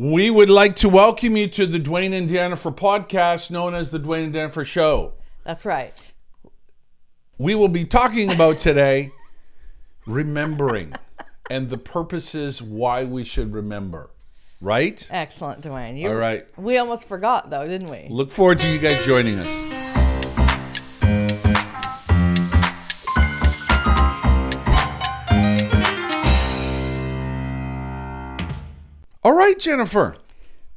We would like to welcome you to the Dwayne and Jennifer podcast, known as the Dwayne and Jennifer Show. That's right. We will be talking about today remembering and the purposes why we should remember. Right? Excellent, Dwayne. You, All right. We almost forgot, though, didn't we? Look forward to you guys joining us. All right, Jennifer.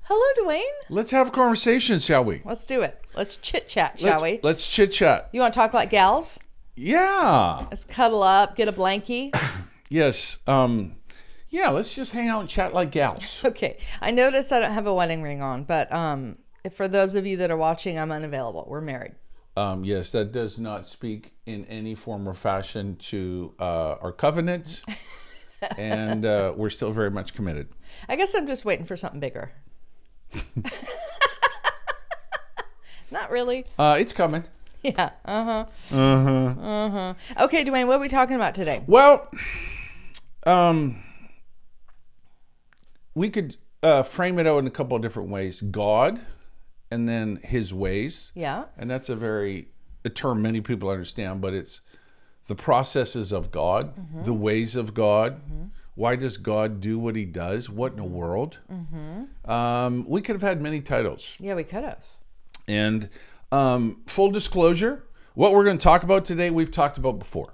Hello, Dwayne. Let's have a conversation, shall we? Let's do it. Let's chit chat, shall let's, we? Let's chit chat. You want to talk like gals? Yeah. Let's cuddle up, get a blankie. Yes. Um, yeah, let's just hang out and chat like gals. okay. I notice I don't have a wedding ring on, but um, if for those of you that are watching, I'm unavailable. We're married. Um, yes, that does not speak in any form or fashion to uh, our covenant, and uh, we're still very much committed. I guess I'm just waiting for something bigger. Not really. Uh, it's coming. Yeah. Uh huh. Uh huh. Uh huh. Okay, Dwayne, what are we talking about today? Well, um, we could uh, frame it out in a couple of different ways: God, and then His ways. Yeah. and that's a very a term many people understand but it's the processes of god the ways of god why does god do what he does what in the world um, we could have had many titles Yeah, we could have. and um, full disclosure what we're going to talk about today we've talked about before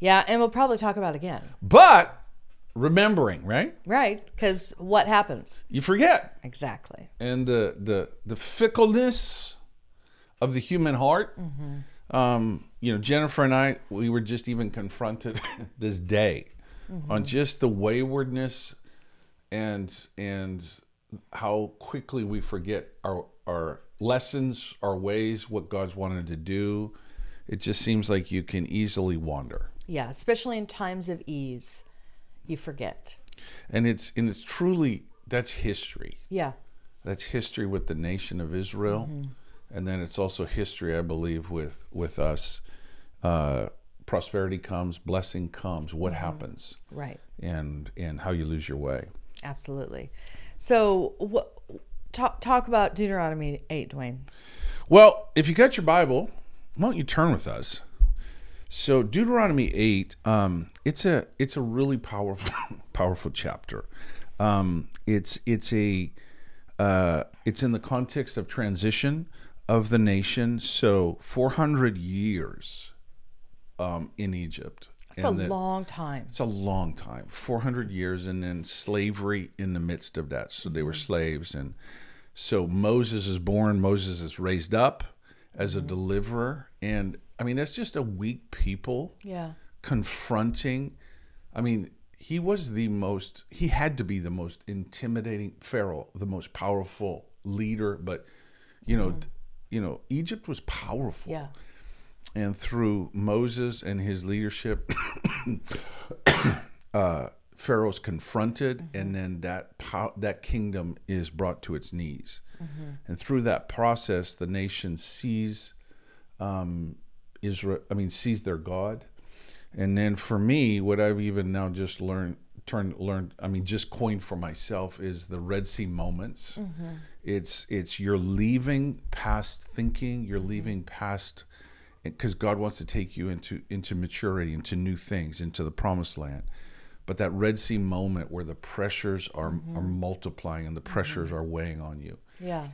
Yeah, and we'll probably talk about again. but remembering right Right? Because what happens? you forget Exactly. and the the the fickleness of the human heart. Um, you know, Jennifer and I, we were just even confronted this day mm-hmm. on just the waywardness and and how quickly we forget our our lessons, our ways, what God's wanted to do. It just seems like you can easily wander. Yeah, especially in times of ease, you forget. And it's and it's truly that's history. Yeah. that's history with the nation of Israel, mm-hmm. And then it's also history, I believe, with with us. Uh, prosperity comes, blessing comes. What happens, Right. and and how you lose your way. Absolutely. So, what talk talk about Deuteronomy 8, Dwayne. Well, if you got your Bible, why don't you turn with us? So Deuteronomy eight, um, it's a it's a really powerful powerful chapter. Um, it's it's a uh, it's in the context of transition of the nation. So 400 years um, in Egypt. It's a then- long time. it's a long time 400 years and then slavery in the midst of that so they were mm-hmm. slaves and so moses is born moses is raised up as a mm-hmm. deliverer and i mean that's just a weak people Yeah. confronting i mean he was the most he had to be the most intimidating pharaoh the most powerful leader but you know mm-hmm. You know egypt was powerful Yeah. and through Moses and his leadership, uh, Pharaoh's confronted, and then that pow- that kingdom is brought to its knees. And through that process, the nation sees um, Israel. I mean, sees their God. And then for me, what I've even now just learned, turned learned. I mean, just coined for myself is the Red Sea moments. Mm-hmm. It's it's you're leaving past thinking. You're mm-hmm. leaving past because God wants to take you into into maturity, into new things, into the promised land. But that Red Sea moment where the pressures are mm-hmm. are multiplying and the pressures are weighing on you. Yeah.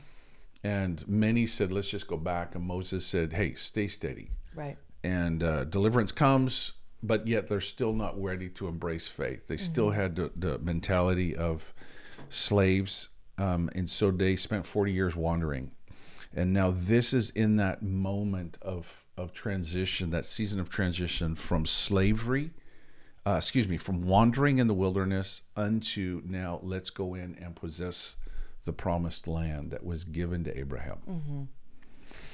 And many said, "Let's just go back." And Moses said, "Hey, stay steady." Right. And uh, deliverance comes, but yet they're still not ready to embrace faith. They still had the, the mentality of slaves, um, and so they spent forty years wandering. And now this is in that moment of of transition, that season of transition from slavery, uh, excuse me, from wandering in the wilderness unto now let's go in and possess the promised land that was given to Abraham.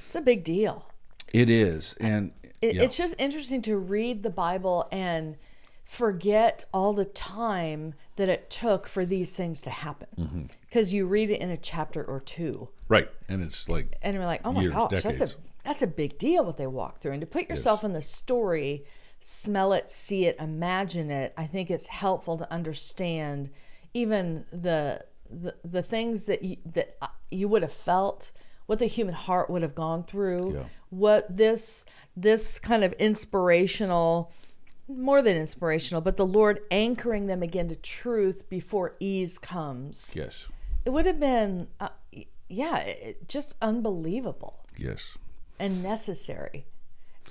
It's a big deal. It is, and It, yeah. It's just interesting to read the Bible and forget all the time that it took for these things to happen. Mm-hmm. Because you read it in a chapter or two, right, and it's like and we're like, oh my Years, gosh, that's a that's a big deal what they walk through. And to put yourself in the story, smell it, see it, imagine it, I think it's helpful to understand even the the, the things that you, that uh, you would have felt, what the human heart would have gone through, Yeah. what this this kind of inspirational, more than inspirational, but the Lord anchoring them again to truth before ease comes. Yes. It would have been, uh, yeah, it, just unbelievable Yes. and necessary.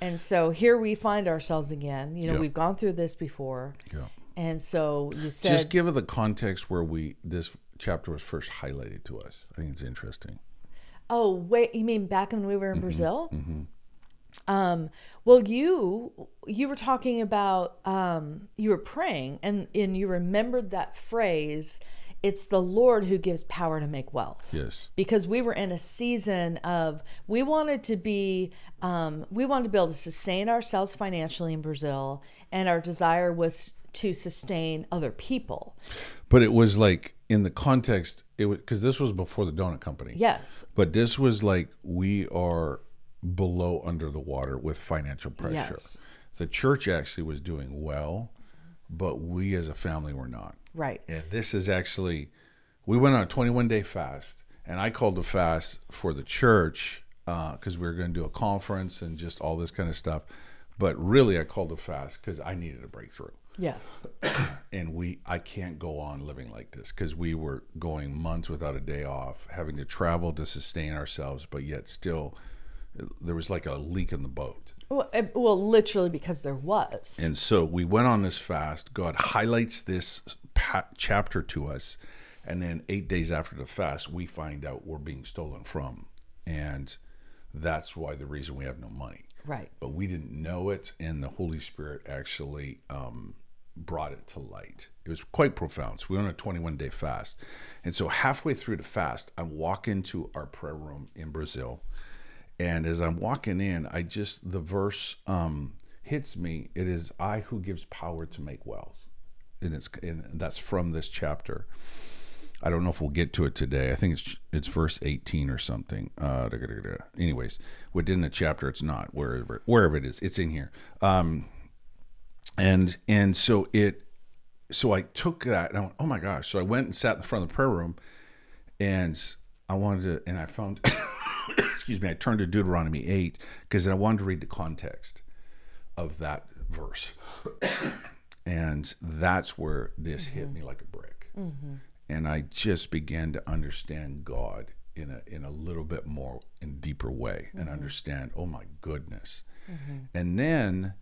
And so here we find ourselves again. You know, Yeah. we've gone through this before. Yeah. And so you said, Just give it the context where we this chapter was first highlighted to us. I think it's interesting. Oh, wait, you mean back when we were in Brazil? Um, well, you you were talking about um, you were praying and and you remembered that phrase. It's the Lord who gives power to make wealth. Yes. because we were in a season of we wanted to be um, we wanted to be able to sustain ourselves financially in brazil and our desire was to sustain other people But it was like in the context it was because this was before the donut company. yes But this was like we are below under the water with financial pressure. Yes. The church actually was doing well, but we as a family were not. right And this is actually, we went on a 21 day fast, and I called the fast for the church uh, because we were going to do a conference and just all this kind of stuff. But really, I called the fast because I needed a breakthrough. Yes And we, I can't go on living like this because we were going months without a day off, having to travel to sustain ourselves, but yet still, there was like a leak in the boat. well, eh, well literally because there was And so we went on this fast. God highlights this pa- chapter to us. And then eight days after the fast, we find out we're being stolen from. And that's why the reason we have no money. right But we didn't know it. And the Holy Spirit actually um, brought it to light. It was quite profound. So we went on a 21 day fast. And so halfway through the fast, I walk into our prayer room in Brazil. And as I'm walking in, I just, the verse um, hits me. It is I who gives power to make wealth. And it's, and that's from this chapter. I don't know if we'll get to it today. I think it's it's verse 18 or something. Uh, da, da, da. Anyways, within the chapter, it's not wherever wherever it is. It's in here. Um, and and so it so I took that and I went, oh my gosh. So I went and sat in the front of the prayer room, and I wanted to, and I found, excuse me, I turned to Deuteronomy 8 because I wanted to read the context of that verse, and that's where this hit me like a brick. Mm-hmm. And I just began to understand God in a in a little bit more and deeper way, and mm-hmm. understand, oh my goodness, mm-hmm. and then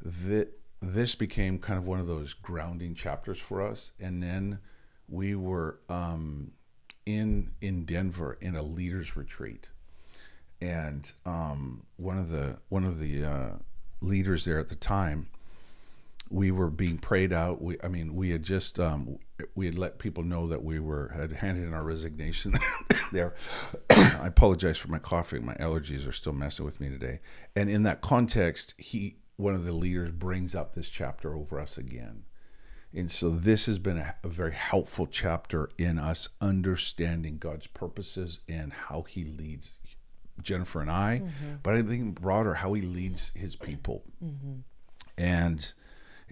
the, this became kind of one of those grounding chapters for us, and then we were um, in in Denver in a leaders retreat, and um, one of the one of the uh, leaders there at the time we were being prayed out. We, I mean, we had just um, we had let people know that we were had handed in our resignation. there, I apologize for my coughing. My allergies are still messing with me today. And in that context, he one of the leaders brings up this chapter over us again. And so this has been a, a very helpful chapter in us understanding God's purposes and how He leads Jennifer and I, mm-hmm. but I think broader how He leads His people mm-hmm. and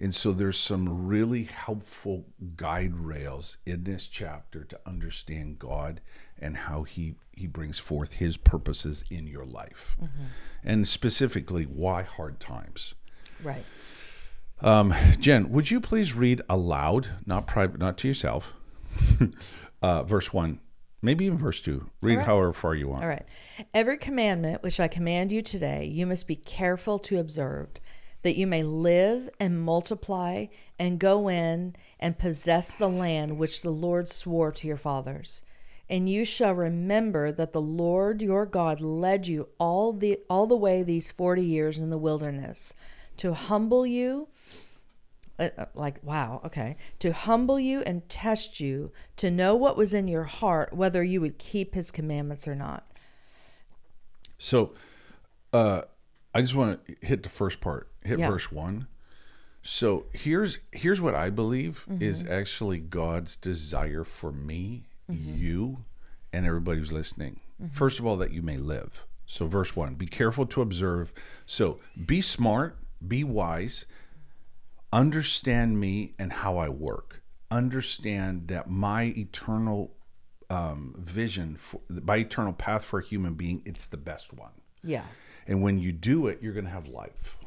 and so there's some really helpful guide rails in this chapter to understand God and how he he brings forth his purposes in your life. Mm-hmm. And specifically why hard times. Right Um, Jen, would you please read aloud, not private, not to yourself, uh, verse one, maybe even verse two. Read right. however far you want. All right. Every commandment which I command you today, you must be careful to observe, that you may live and multiply and go in and possess the land which the Lord swore to your fathers. And you shall remember that the Lord your God led you all the all the way these 40 years in the wilderness to humble you uh, uh, like wow okay to humble you and test you to know what was in your heart whether you would keep his commandments or not So, uh, I just want to hit the first part. Hit Yeah. verse one. So here's here's what I believe is Mm-hmm. actually God's desire for me, Mm-hmm. you, and everybody who's listening. First of all, that you may live. So verse one: Be careful to observe. So be smart, be wise, understand me and how I work. Understand that my eternal um, vision for my eternal path for a human being it's the best one. Yeah. and when you do it you're going to have life.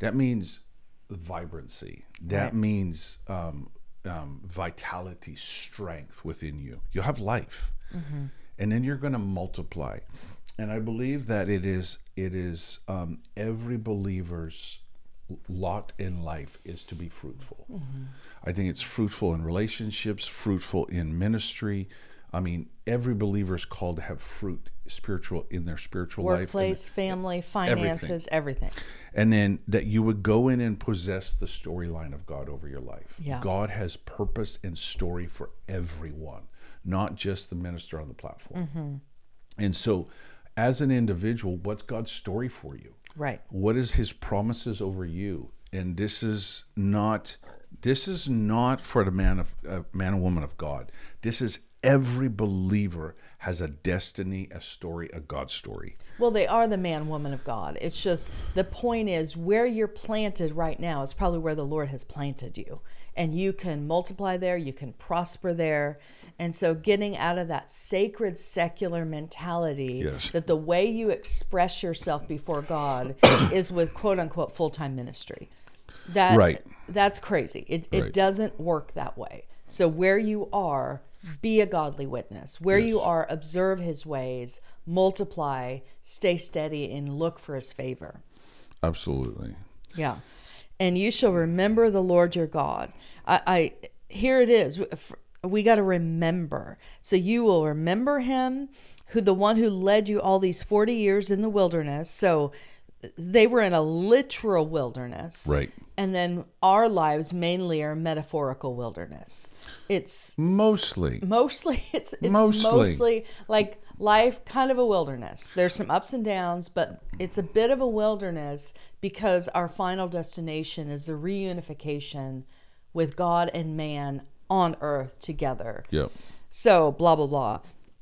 That means vibrancy. That Right. means um, um, vitality strength within you. You'll have life. And then you're going to multiply and i believe that it is it is um, every believer's lot in life is to be fruitful i think it's fruitful in relationships fruitful in ministry i mean every believer is called to have fruit spiritual in their spiritual life Workplace, family, finances, everything. and then that you would go in and possess the storyline of God over your life. Yeah. God has purpose and story for everyone, not just the minister on the platform. Mm-hmm. And so, as an individual, what's God's story for you? Right. What is His promises over you? And this is not this is not for the man of uh, man and woman of God. This is every believer has a destiny, a story, a God story. Well, they are the man, woman of God. It's just the point is where you're planted right now is probably where the Lord has planted you. And you can multiply there, you can prosper there. And so getting out of that sacred secular mentality Yes. that the way you express yourself before God is with quote unquote full time ministry. That Right. that's crazy. It it doesn't work that way. So where you are, be a godly witness. Where you are, observe his ways, multiply, stay steady, and look for his favor. Absolutely. Yeah. And you shall remember the Lord your God. I, I here it is. We got to remember. So you will remember him, who the one who led you all these 40 years in the wilderness. So they were in a literal wilderness. Right. And then our lives mainly are metaphorical wilderness. It's Mostly. mostly it's, it's Mostly. mostly. like life kind of a wilderness there's some ups and downs but it's a bit of a wilderness because our final destination is the reunification with god and man on earth together. Yep. so blah blah blah.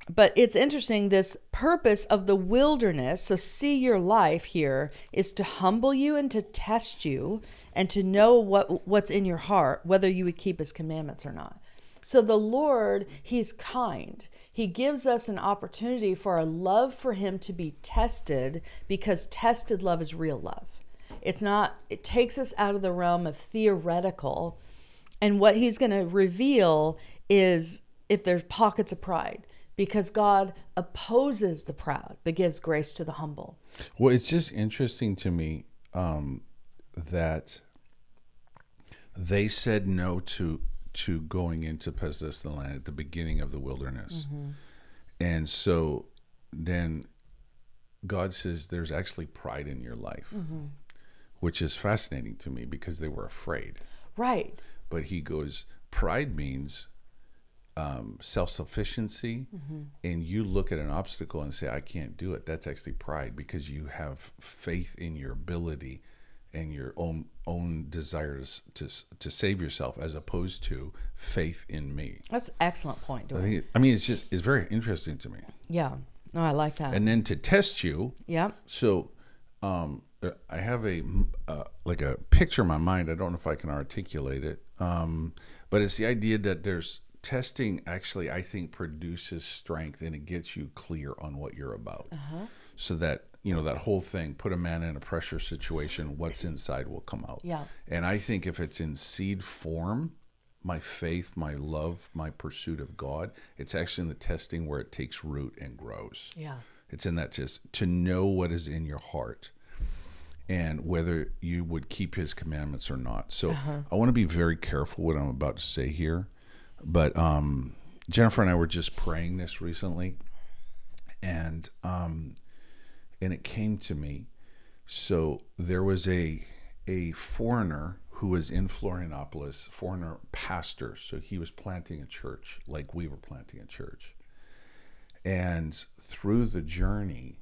But it's interesting this purpose of the wilderness so see your life here is to humble you and to test you and to know what what's in your heart whether you would keep his commandments or not. So the lord he's kind. He gives us an opportunity for our love for him to be tested because tested love is real love. It's not it takes us out of the realm of theoretical and what he's going to reveal is if there's pockets of pride, because God opposes the proud but gives grace to the humble. Well, it's just interesting to me um, that they said no to to going into possess the land at the beginning of the wilderness, and so then God says there's actually pride in your life, which is fascinating to me because they were afraid. Right. But He goes, pride means um, self sufficiency, and you look at an obstacle and say, I can't do it. That's actually pride because you have faith in your ability and your own own desires to to save yourself, as opposed to faith in me. That's an excellent point, I think. I mean, it's just it's very interesting to me. Yeah. No, I like that. And then to test you, yeah. so um, I have a uh, like a picture in my mind. I don't know if I can articulate it, um, but it's the idea that there's testing. Actually, I think produces strength and it gets you clear on what you're about. So that you know that whole thing. Put a man in a pressure situation. What's inside will come out. Yeah. And I think if it's in seed form, my faith, my love, my pursuit of God, it's actually in the testing where it takes root and grows. Yeah. It's in that just to know what is in your heart and whether you would keep his commandments or not. So I want to be very careful what I'm about to say here. But um, Jennifer and I were just praying this recently, and um, and it came to me. So there was a a foreigner who was in Florianopolis, foreigner pastor. So he was planting a church like we were planting a church. And through the journey,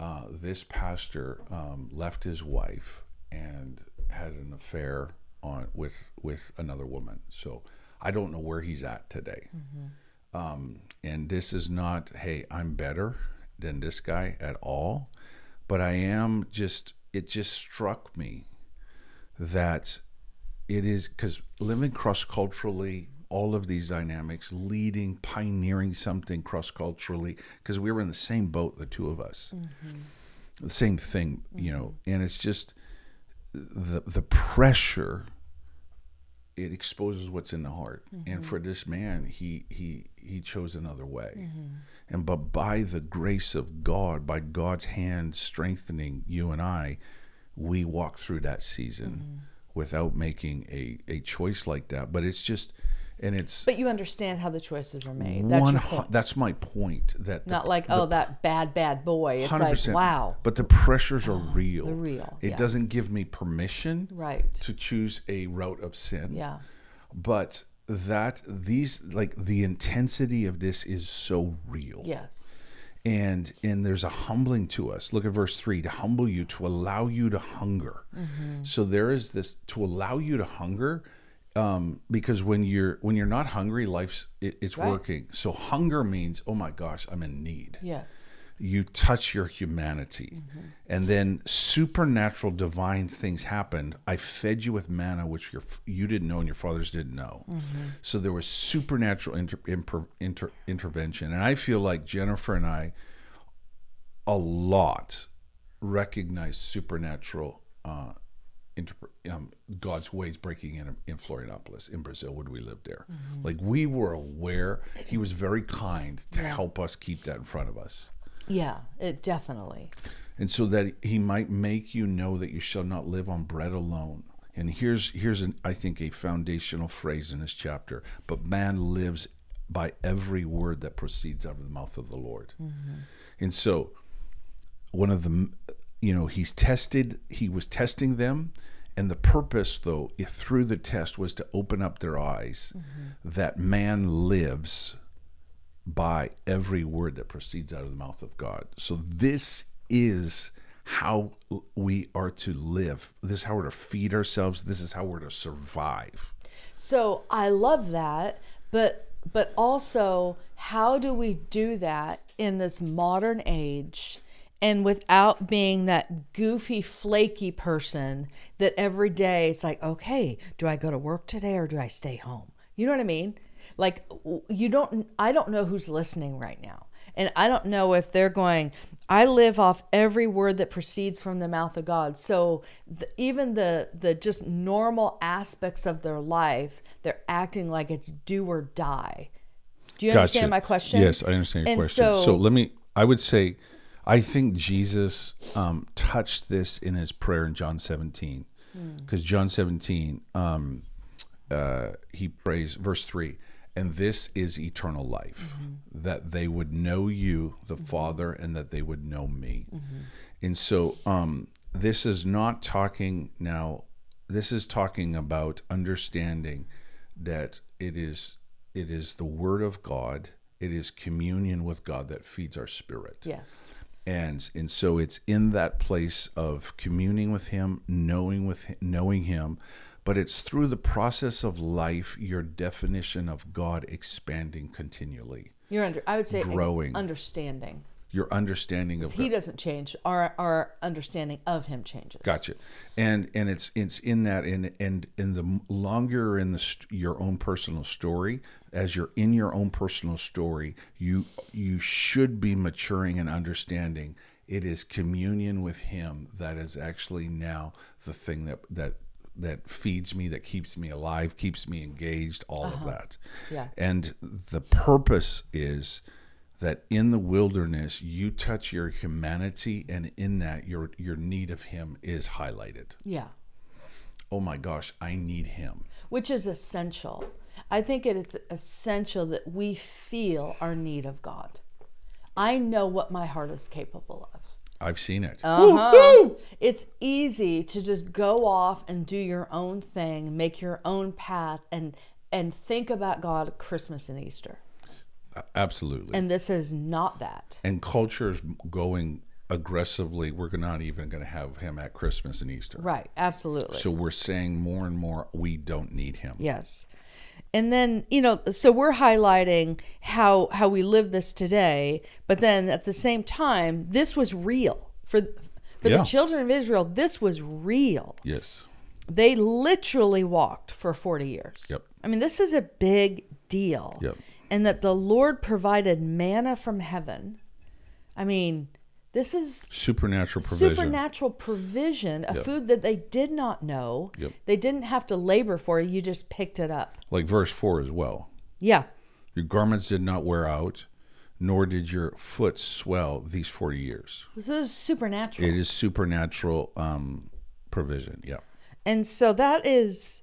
uh, this pastor um, left his wife and had an affair on with with another woman. So I don't know where he's at today. Um, and this is not, hey, I'm better than this guy at all. But I am just, it just struck me that it is because living cross culturally all of these dynamics, leading, pioneering something cross culturally, because we were in the same boat, the two of us, mm-hmm. the same thing, you know. Mm-hmm. And it's just the the pressure. It exposes what's in the heart, and for mm-hmm. this man, he he he chose another way, and but by the grace of God, by God's hand strengthening you and I, we walk through that season without making a, a choice like that. But it's just, and it's But you understand how the choices are made. That's one. your point. That's my point. That the- Not like, oh, that bad, bad boy. It's like, 100%. wow. But the pressures are real. they're real, It yeah. doesn't give me permission Right. to choose a route of sin. Yeah. But that these like the intensity of this is so real. Yes. and and there's a humbling to us look at verse 3 to humble you to allow you to hunger Mm-hmm. so there is this to allow you to hunger um, because when you're when you're not hungry life's it, it's Right. working. So hunger means oh my gosh i'm in need. Yes. you touch your humanity. And then supernatural divine things happened. I fed you with manna which your you didn't know and your fathers didn't know. So there was supernatural inter, inter, inter, intervention. And i feel like jennifer and i a lot recognize supernatural uh, um, God's ways breaking in in Florianopolis in Brazil when we lived there. Like we were aware, He was very kind to help us keep that in front of us, Yeah. It definitely. and so that He might make you know that you shall not live on bread alone. And here's here's an, I think a foundational phrase in this chapter. But man lives by every word that proceeds out of the mouth of the Lord. And so one of the you know he's tested he was testing them and the purpose though if through the test was to open up their eyes mm-hmm. that man lives by every word that proceeds out of the mouth of God. So this is how we are to live. This is how we're to feed ourselves. This is how we're to survive. So I love that, but but also how do we do that in this modern age and without being that goofy flaky person that every day it's like, okay, do I go to work today or do I stay home? You know what I mean? Like you don't I don't know who's listening right now. And I don't know if they're going, I live off every word that proceeds from the mouth of God. So the, even the the just normal aspects of their life, they're acting like it's do or die. Do you understand my question? Yes, I understand your And question. So, so- let me. I would say, I think Jesus um, touched this in his prayer in John 17, Hmm. because John 17, um, uh, he prays verse three, and this is eternal life, Mm-hmm. that they would know you, the Father, and that they would know me. Mm-hmm. And so, um, this is not talking now. This is talking about understanding that it is it is the Word of God. It is communion with God that feeds our spirit Yes. And and so it's in that place of communing with him knowing with him, knowing him but it's through the process of life your definition of god expanding continually You're under I would say Growing. understanding. Your understanding of He God. doesn't change. Our our understanding of him changes. Gotcha, and and it's it's in that and and in the longer you're in the st- your own personal story, as you're in your own personal story, you you should be maturing and understanding. It is communion with Him that is actually now the thing that that that feeds me, that keeps me alive, keeps me engaged, all of uh-huh. that. Yeah. And the purpose is that in the wilderness you touch your humanity and in that your your need of him is highlighted. Yeah. Oh my gosh, I need him. Which is essential. I think it is essential that we feel our need of God. I know what my heart is capable of. I've seen it. Uh-huh. It's easy to just go off and do your own thing, make your own path, and and think about God Christmas and Easter. Absolutely. And this is not that. And culture's going aggressively. We're not even going to have him at Christmas and Easter. Right. Absolutely. So we're saying more and more we don't need him. Yes. And then, you know, so we're highlighting how how we live this today, but then at the same time, this was real. For for Yeah. the children of Israel, this was real. Yes. They literally walked for 40 years. Yep. I mean, this is a big deal. Yep. And that the Lord provided manna from heaven. I mean, this is Supernatural provision. supernatural provision, a Yep. food that they did not know. Yep. They didn't have to labor for. It, you just picked it up. Like verse 4 as well. Yeah. Your garments did not wear out, nor did your foot swell these 40 years. This is supernatural. It is supernatural um, provision. Yeah. And so that is,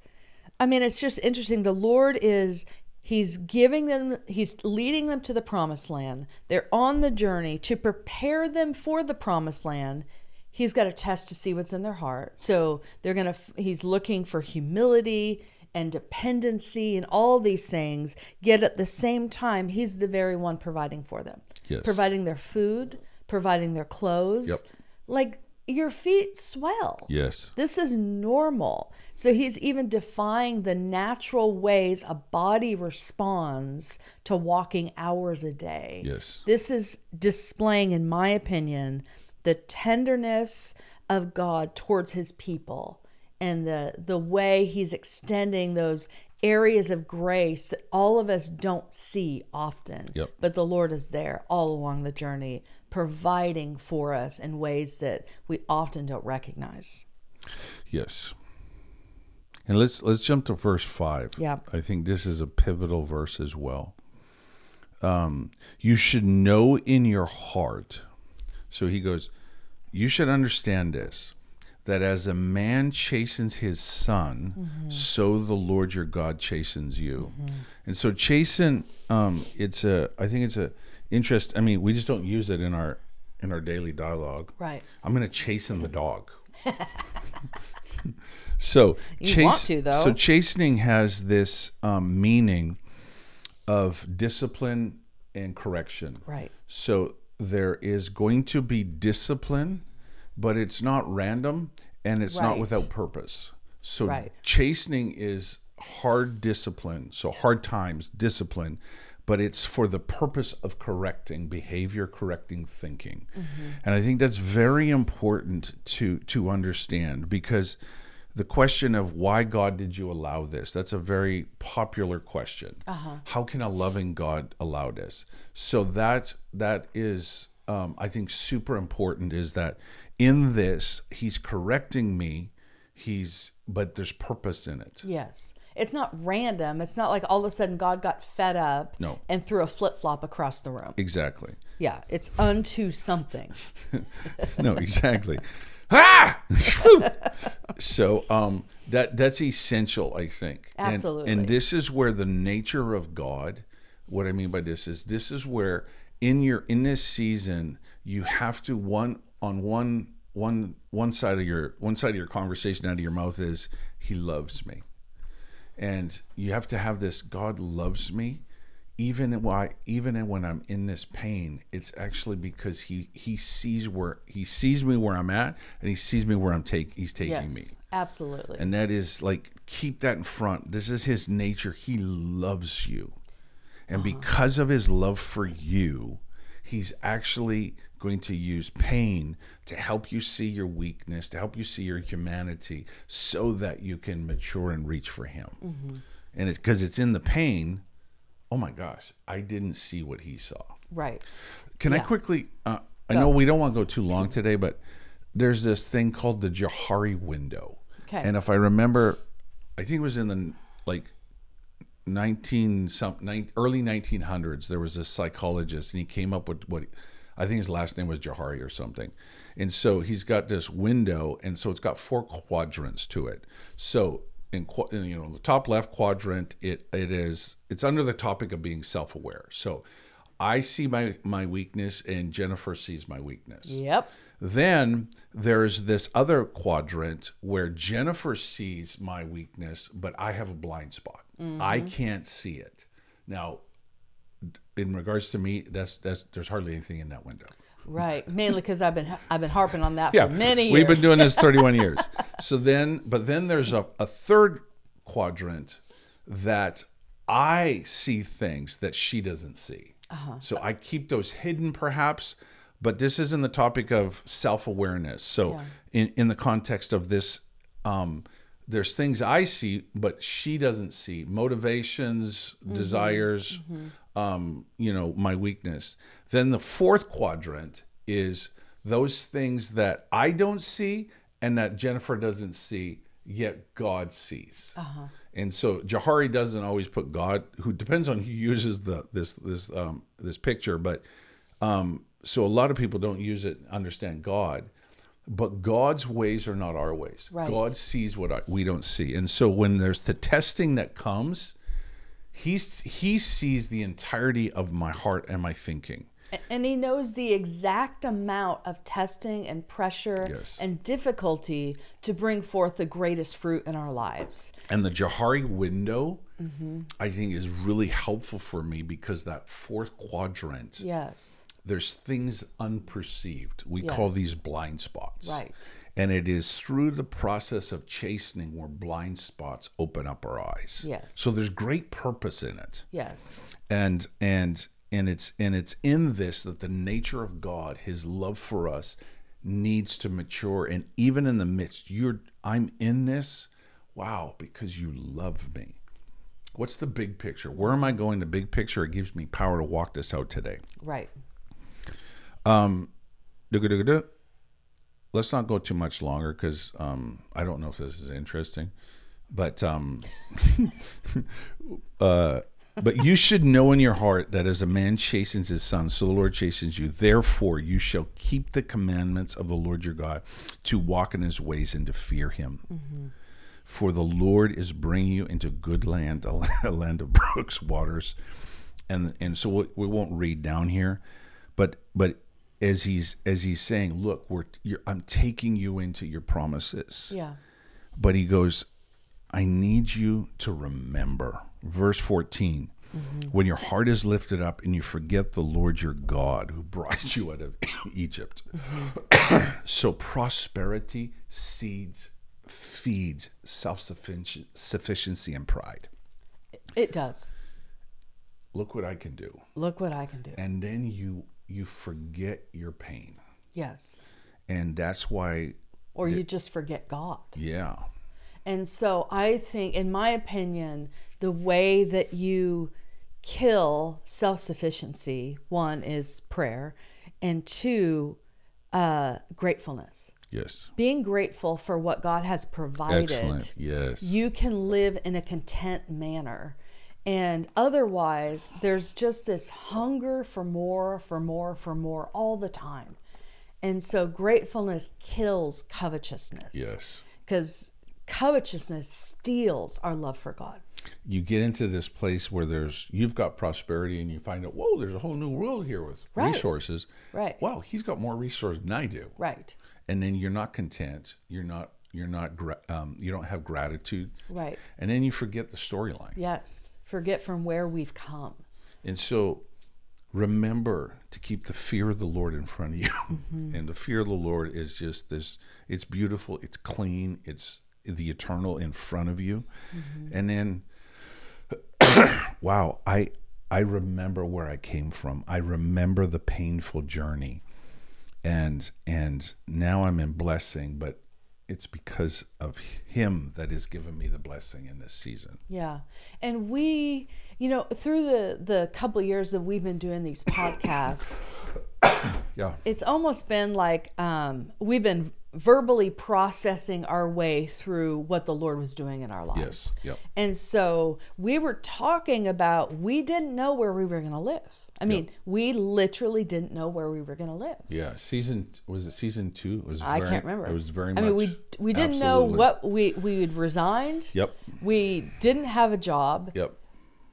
I mean, it's just interesting. The Lord is, He's giving them, He's leading them to the promised land. They're on the journey to prepare them for the promised land. He's got a test to see what's in their heart. So they're going to, He's looking for humility and dependency and all these things. Yet at the same time, He's the very one providing for them, Yes. providing their food, providing their clothes. Yep. Like your feet swell. Yes. This is normal. So he's even defying the natural ways a body responds to walking hours a day. Yes. This is displaying, in my opinion, the tenderness of God towards his people and the the way he's extending those areas of grace that all of us don't see often. Yep. But the Lord is there all along the journey, providing for us in ways that we often don't recognize. Yes. And let's let's jump to verse five. Yeah. I think this is a pivotal verse as well. Um, you should know in your heart. So he goes, you should understand this that as a man chastens his son, so the Lord your God chastens you. And so chasten, um, it's a I think it's a interest. I mean, we just don't use it in our in our daily dialogue. Right. I'm going to chasten the dog. so You want to, though. So chastening has this um, meaning of discipline and correction. Right. So there is going to be discipline, but it's not random and it's not without purpose. So Right. chastening is hard discipline. So hard times, discipline, but it's for the purpose of correcting behavior, correcting thinking. And I think that's very important to to understand because the question of why God did you allow this? That's a very popular question. How can a loving God allow this? So that that is, um, I think, super important. Is that in this He's correcting me, He's but there's purpose in it. Yes. It's not random. It's not like all of a sudden God got fed up No. and threw a flip flop across the room. Exactly. Yeah. It's unto something. No, exactly. ah! so um, that that's essential, I think. And- Absolutely. And, this is where the nature of God. What I mean by this is this is where in your in this season you have to one on one one one side of your one side of your conversation out of your mouth is He loves me, and you have to have this God loves me. Even why, even when I'm in this pain, it's actually because he he sees where he sees me where I'm at, and he sees me where I'm take he's taking Yes. me, Absolutely. and that is like keep that in front. This is his nature. He loves you, and uh-huh. because of his love for you, he's actually going to use pain to help you see your weakness, to help you see your humanity, so that you can mature and reach for him. And it's because it's in the pain. Oh my gosh, I didn't see what he saw. right. Can I quickly? Uh, I know we don't want to go too long today, but there's this thing called the Johari window. Okay. And if I remember, I think it was in the like 19 some early 1900s. There was a psychologist, and he came up with what I think his last name was Johari or something. And so he's got this window, and so it's got four quadrants to it. So in, in you know the top left quadrant, it it is it's under the topic of being self-aware. So I see my my weakness, and Jennifer sees my weakness. Yep. Then there's this other quadrant where Jennifer sees my weakness, but I have a blind spot. I mm-hmm. can't see it. Now, in regards to me, that's that's there's hardly anything in that window. Right. Mainly because I've been I've been harping on that for many years. We've been doing this 31 years. So then, but then there's a, a third quadrant that I see things that she doesn't see. Uh-huh. So I keep those hidden perhaps, but this isn't the topic of self awareness. So, Yeah. in, in the context of this, um, there's things I see, but she doesn't see motivations, desires, um, you know, my weakness. Then the fourth quadrant is those things that I don't see and that Jennifer doesn't see, yet God sees. And so Johari doesn't always put God, who depends on who uses the this this um, this picture, but um, so a lot of people don't use it, understand God, but God's ways are not our ways. Right. God sees what I, we don't see, and so when there's the testing that comes, he's he sees the entirety of my heart and my thinking. And he knows the exact amount of testing and pressure Yes. and difficulty to bring forth the greatest fruit in our lives. And the Johari window, Mm-hmm. I think, is really helpful for me because that fourth quadrant, Yes. there's things unperceived. We call these blind spots. Right. And it is through the process of chastening where blind spots open up our eyes. Yes. So there's great purpose in it. Yes. And and and it's and it's in this that the nature of God, his love for us needs to mature and even in the midst you're I'm in this wow because you love me. What's the big picture? Where am I going? The big picture it gives me power to walk this out today. Right. Um, Du-ga-du-ga-du. Let's not go too much longer because um, I don't know if this is interesting, but um, uh, but you should know in your heart that as a man chastens his son, so the Lord chastens you. Therefore, you shall keep the commandments of the Lord your God to walk in His ways and to fear Him. For the Lord is bringing you into good land, a land- a land of brooks, waters, and and so we, we won't read down here, but but as he's as he's saying, look, we're you're, I'm taking you into your promises. Yeah. But he goes, I need you to remember. Verse 14. Mm-hmm. When your heart is lifted up and you forget the Lord your God who brought you out of Egypt. Mm-hmm. so prosperity seeds feeds self-sufficiency and pride. It does. Look what I can do. Look what I can do. And then you you forget your pain. Yes. And that's why Or you just forget God. yeah. And so I think, in my opinion, the way that you kill self sufficiency one is prayer, and two, uh, gratefulness. Yes. Being grateful for what God has provided. Excellent. Yes. You can live in a content manner. And otherwise, there's just this hunger for more, for more, for more all the time. And so gratefulness kills covetousness. Yes. Because covetousness steals our love for God. you get into this place where there's you've got prosperity and you find out whoa there's a whole new world here with Right. resources Right. wow he's got more resources than i do Right. and then you're not content you're not you're not um, you don't have gratitude Right. and then you forget the storyline Yes. Forget from where we've come. and so remember to keep the fear of the lord in front of you Mm-hmm. and the fear of the lord is just this it's beautiful it's clean it's the eternal in front of you Mm-hmm. and then wow i i remember where i came from i remember the painful journey and and now i'm in blessing but it's because of him that has given me the blessing in this season Yeah. And we, you know, through the the couple years that we've been doing these podcasts, yeah it's almost been like um, we've been verbally processing our way through what the Lord was doing in our lives. yes yep And so we were talking about we didn't know where we were going to live. I mean, we literally didn't know where we were going to live. yeah season was it season two it was I very- can't remember. it was very I much mean, we we didn't know what we we had resigned. yep We didn't have a job. yep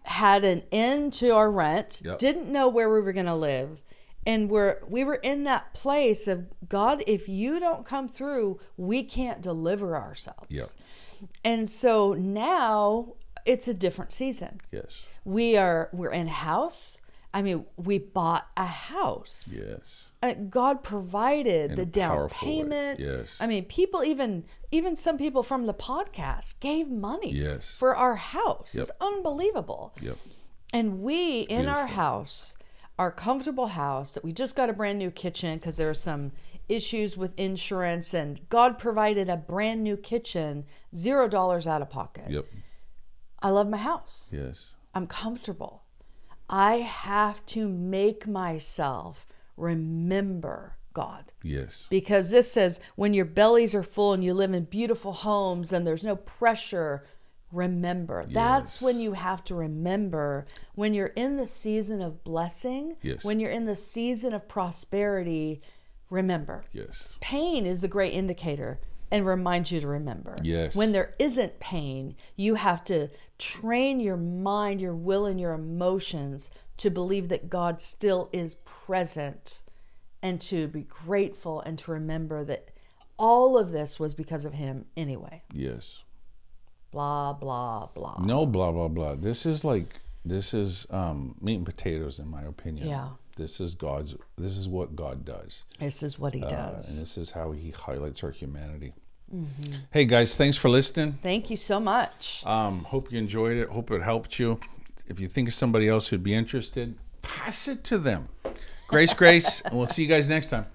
Had an end to our rent. Yep. Didn't know where we were going to live. And we're we were in that place of God, if you don't come through, we can't deliver ourselves. Yep. And so now it's a different season. yes We are we're in house. I mean, we bought a house. yes Uh, God provided In the down powerful way, payment. yes. I mean, people even even some people from the podcast gave money Yes. for our house. Yep. It's unbelievable. yep And we in our house our comfortable house that we just got a brand new kitchen because there are some issues with insurance and God provided a brand new kitchen, zero dollars out of pocket. Yep. I love my house. Yes. I'm comfortable. I have to make myself remember God. Yes. Because this says when your bellies are full and you live in beautiful homes and there's no pressure, remember. That's when you have to remember when you're in the season of blessing, Yes. when you're in the season of prosperity, remember. Yes. Pain is a great indicator and reminds you to remember. Yes. When there isn't pain, you have to train your mind, your will, and your emotions to believe that God still is present and to be grateful and to remember that all of this was because of Him anyway. Yes. Blah, blah, blah. No blah blah blah. This is like this is um, meat and potatoes in my opinion. Yeah. This is God's. This is what God does, This is what He uh, and does. this is how He highlights our humanity. Mm-hmm. Hey guys, thanks for listening. Thank you so much. Um, hope you enjoyed it. Hope it helped you. If you think of somebody else who'd be interested, pass it to them. Grace, grace, and we'll see you guys next time.